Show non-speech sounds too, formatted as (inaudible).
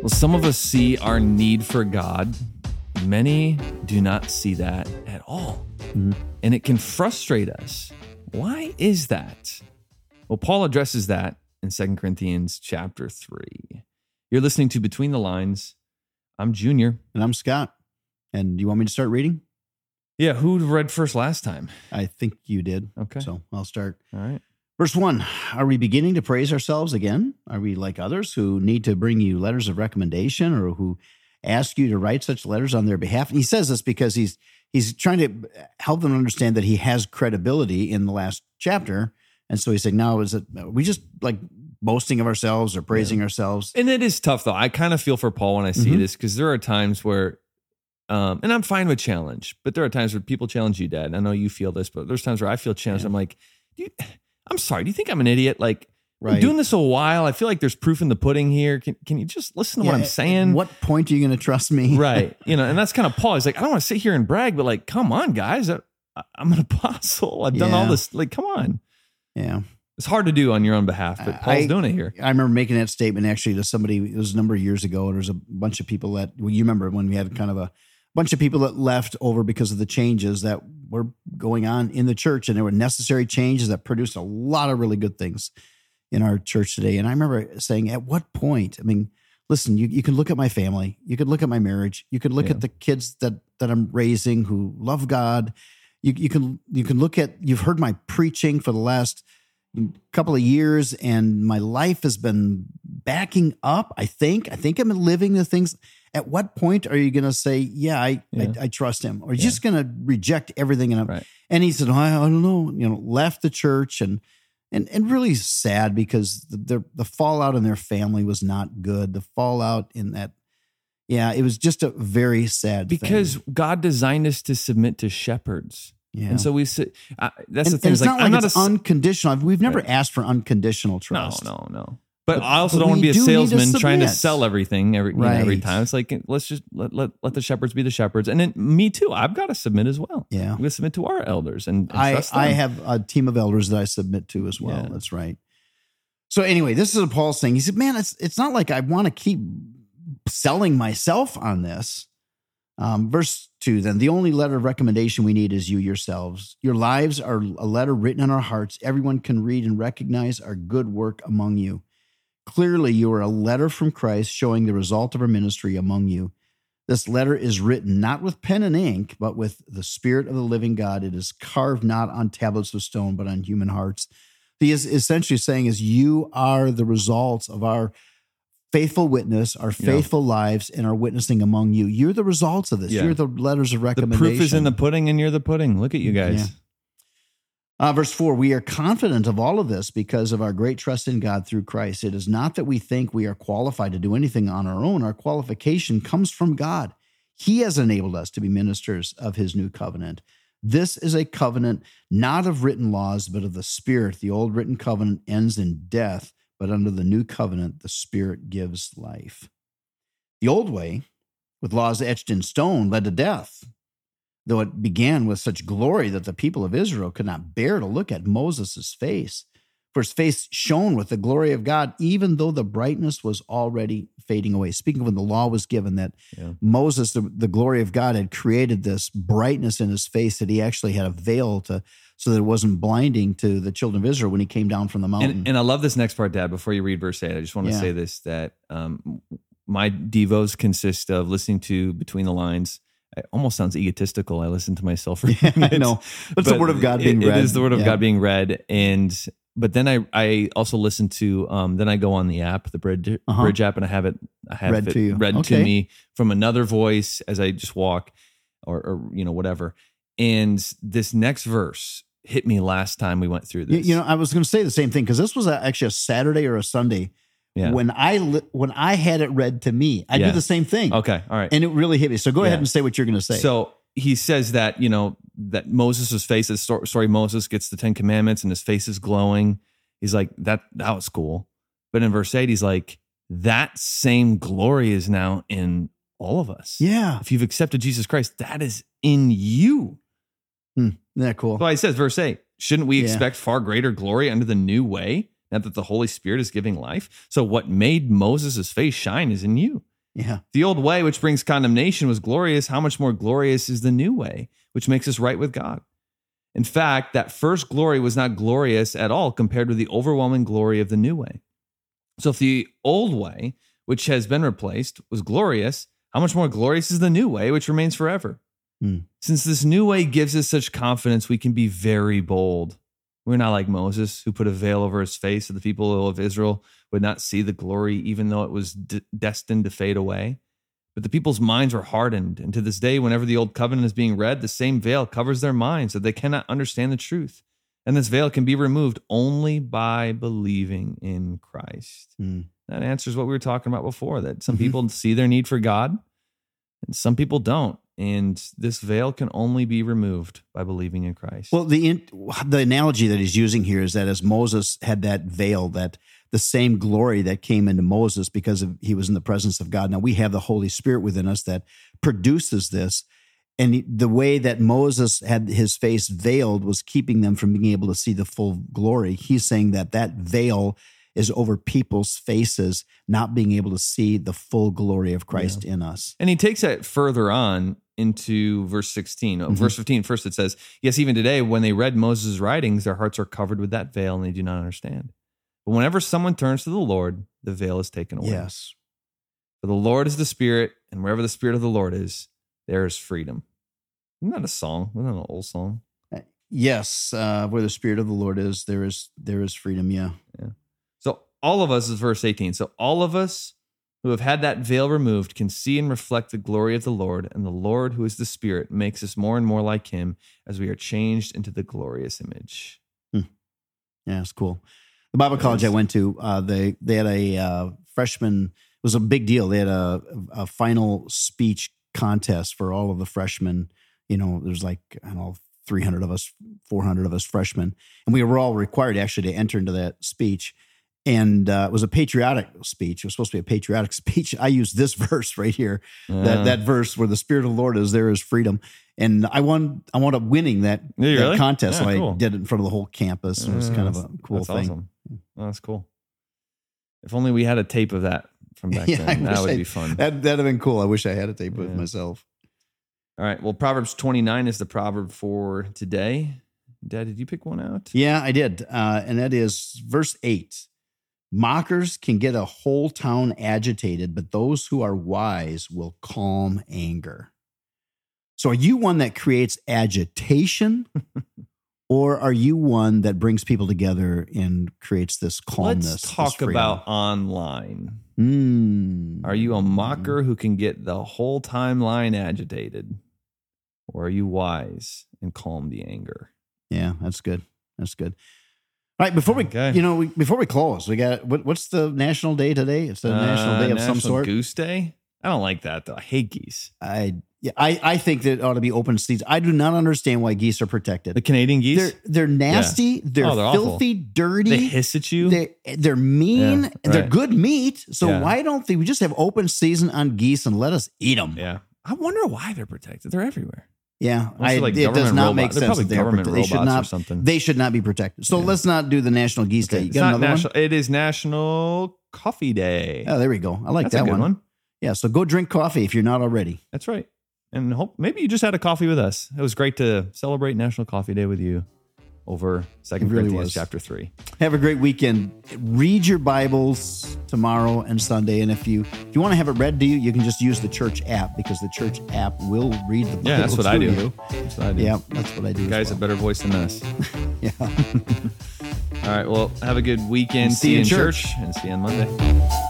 Well, some of us see our need for God. Many do not see that at all. Mm-hmm. And it can frustrate us. Why is that? Well, Paul addresses that in 2 Corinthians chapter 3. You're listening to Between the Lines. I'm Junior. And I'm Scott. And do you want me to start reading? Yeah, who read first last time? I think you did. Okay. So I'll start. All right. Verse one Are we beginning to praise ourselves again? Are we like others who need to bring you letters of recommendation or who ask you to write such letters on their behalf? And he says this because he's he's trying to help them understand that he has credibility in the last chapter. And so he's saying, now is it are we just like boasting of ourselves or praising ourselves? And it is tough though. I kind of feel for Paul when I see Mhm. this because there are times where, um, and I'm fine with challenge, but there are times where people challenge you, Dad. And I know you feel this, but there's times where I feel challenged. Yeah. I'm like, do you, I'm sorry. Do you think I'm an idiot? Like, I'm doing this a while. I feel like there's proof in the pudding here. Can Can you just listen to what I'm saying? At what point are you going to trust me? (laughs) right. You know, and that's kind of Paul. He's like, I don't want to sit here and brag, but like, come on, guys. I, I'm an (laughs) apostle. I've done all this. Like, come on. Yeah. It's hard to do on your own behalf, but Paul's I- doing it here. I remember making that statement actually to somebody. It was a number of years ago, and there was a bunch of people that well, you remember when we had kind of a bunch of people that left over because of the changes that were going on in the church, and there were necessary changes that produced a lot of really good things in our church today. And I remember saying, at what point? I mean, listen, you, you can look at my family, you could look at my marriage, you could look Yeah. at the kids that that I'm raising who love God. You, you can you can look at you've heard my preaching for the last couple of years and my life has been backing up i think i think i'm living the things at what point are you going to say yeah i Yeah. I, I trust him or are you Yeah. just going to reject everything and, Right. and he said I, I don't know you know left the church and and and really sad because the, the the fallout in their family was not good the fallout in that yeah it was just a very sad thing. Because God designed us to submit to shepherds. yeah And so we sit. I, that's and, the thing. it's like, not I'm like not it's a unconditional we've never Right. asked for unconditional trust. no, no, no. But, But- I also but don't want to be a need to salesman trying to sell everything every you know, every time. It's like let's just let, let let the shepherds be the shepherds, and then me too. I've got to submit as well. yeah I'm going to submit to our elders and, and I. I have a team of elders that I submit to as well. Yeah. That's right. So anyway, this is a Paul saying. He said, "Man, it's it's not like I want to keep selling myself on this." Um, verse two. Then the only letter of recommendation we need is you yourselves. Your lives are a letter written in our hearts. Everyone can read and recognize our good work among you. Clearly, you are a letter from Christ showing the result of our ministry among you. This letter is written not with pen and ink, but with the Spirit of the living God. It is carved not on tablets of stone, but on human hearts. He is essentially saying is you are the results of our faithful witness, our Yeah. faithful lives, and our witnessing among you. You're the results of this. Yeah. You're the letters of recommendation. the proof is in the pudding, and you're the pudding. Look at you guys. Yeah. Uh, verse 4 We are confident of all of this because of our great trust in God through Christ. It is not that we think we are qualified to do anything on our own, our qualification comes from God. He has enabled us to be ministers of his new covenant. This is a covenant not of written laws, but of the Spirit. The old written covenant ends in death, but under the new covenant, the Spirit gives life. The old way, with laws etched in stone, led to death though it began with such glory that the people of Israel could not bear to look at Moses' face. For his face shone with the glory of God, even though the brightness was already fading away. Speaking of when the law was given, that Yeah. Moses, the, the glory of God, had created this brightness in his face that he actually had a veil to, so that it wasn't blinding to the children of Israel when he came down from the mountain. And, and I love this next part, Dad. Before you read verse eight, I just want to Yeah. say this: that um, my devos consist of listening to between the lines. It almost sounds egotistical. I listen to myself (laughs) Yeah, I know. But it's the word of God being it- read. It is the word of Yeah. God being read, and but then I I also listen to um then I go on the app, the Bridge Uh-huh. Bridge app, and I have it I have Read it to you. read Okay. to me from another voice as I just walk, or or you know whatever. And this next verse hit me last time we went through You, this. you know, I was going to say the same thing because this was a, actually a Saturday or a Sunday Yeah. when I li- when I had it read to me. I Yeah. do the same thing, okay, all right. and it really hit me. So go Yeah. ahead and say what you're going to say. So he says that you know that Moses' face is sorry Moses gets the Ten Commandments and his face is glowing. He's like that that was cool, but in verse eight he's like that same glory is now in all of us. yeah, If you've accepted Jesus Christ, that is in you. Hmm. isn't that cool? Well, he says verse eight. Shouldn't we Yeah. expect far greater glory under the new way? Now that the Holy Spirit is giving life. So what made Moses' face shine is in you. Yeah. The old way, which brings condemnation, was glorious. How much more glorious is the new way, which makes us right with God? In fact, that first glory was not glorious at all compared with the overwhelming glory of the new way. So if the old way, which has been replaced, was glorious, how much more glorious is the new way, which remains forever? Hmm. Since this new way gives us such confidence, we can be very bold. We're not like Moses, who put a veil over his face so the people of Israel would not see the glory, even though it was d- destined to fade away. But the people's minds were hardened. And to this day, whenever the old covenant is being read, the same veil covers their minds that they cannot understand the truth. And this veil can be removed only by believing in Christ. Hmm. That answers what we were talking about before that some Mhm. people see their need for God and some people don't. And this veil can only be removed by believing in Christ. Well, the in, the analogy that he's using here is that as Moses had that veil, that the same glory that came into Moses because of, he was in the presence of God. Now we have the Holy Spirit within us that produces this, and the way that Moses had his face veiled was keeping them from being able to see the full glory. He's saying that that veil is over people's faces, not being able to see the full glory of Christ in us. And he takes that further on into verse 16. Uh, Mhm. Verse 15, first it says, Yes, even today, when they read Moses' writings, their hearts are covered with that veil and they do not understand. But whenever someone turns to the Lord, the veil is taken away. Yes. For the Lord is the Spirit, and wherever the Spirit of the Lord is, there is freedom. Isn't that a song? Isn't that an old song? Yes, uh, where the spirit of the Lord is, there is there is freedom. Yeah. Yeah, So all of us is verse 18. So all of us who have had that veil removed can see and reflect the glory of the Lord, and the Lord, who is the Spirit, makes us more and more like him as we are changed into the glorious image. yeah, it's cool. The Bible college I went to, uh, they they had a uh, freshman. It was a big deal. They had a, a final speech contest for all of the freshmen. You know, there's like I don't know, 300 of us, 400 of us freshmen, and we were all required actually to enter into that speech. And uh, it was a patriotic speech. It was supposed to be a patriotic (laughs) speech. I used this verse right here. that Uh, that verse where the spirit of the Lord is there is freedom. And I won I wound up winning that, that really? contest. Yeah, cool. I did it in front of the whole campus. It was kind of a cool that's thing. Awesome. Oh, that's cool. If only we had a tape of that from back (laughs) Yeah, then. That would I- be fun. That that'd have been cool. I wish I had a tape Yeah. myself. All right. Well, Proverbs 29 is the proverb for today. Dad, did you pick one out? Yeah, I did. Uh, and that is verse eight. Mockers can get a whole town agitated, but those who are wise will calm anger. So are you one that creates agitation? (laughs) Or are you one that brings people together and creates this calmness? Let's talk about online. Mm. Are you a mocker who can get the whole timeline agitated? Or are you wise and calm the anger? Yeah, that's good. That's good. Right, before we, Okay. you know, we, before we close, we got what, what's the national day today? It's the national Uh, day of some sort. Goose Day? I don't like that though. I hate geese. I, yeah, I, I think that it ought to be open season. I do not understand why geese are protected. The Canadian geese? They're they're nasty. They're, Oh, they're awful. filthy, dirty. they hiss at you. They're, they're mean. Yeah, They're good meat. So Yeah. why don't they? We just have open season on geese and let us eat them. yeah. I wonder why they're protected. They're everywhere. Yeah, I, like it does not make they're sense. probably government prote- they should robots or not. something. They should not be protected. So Yeah. let's not do the National Geese Day. Okay, You got not another national. It is National Coffee Day. Oh, there we go. I like That's that one. one. Yeah. So go drink coffee if you're not already. That's right. And hope maybe you just had a coffee with us. It was great to celebrate National Coffee Day with you over Second really Corinthians was. chapter three. Have a great weekend. Read your Bibles tomorrow and Sunday, and if you if you want to have it read to you, you can just use the church app because the church app will read the Bible. Yeah, that's what I do. you. That's what I do. Yeah, that's what I do. You guys well. have better voice than us. (laughs) Yeah. (laughs) All right. Well, have a good weekend. See you in in church. church and see you on Monday.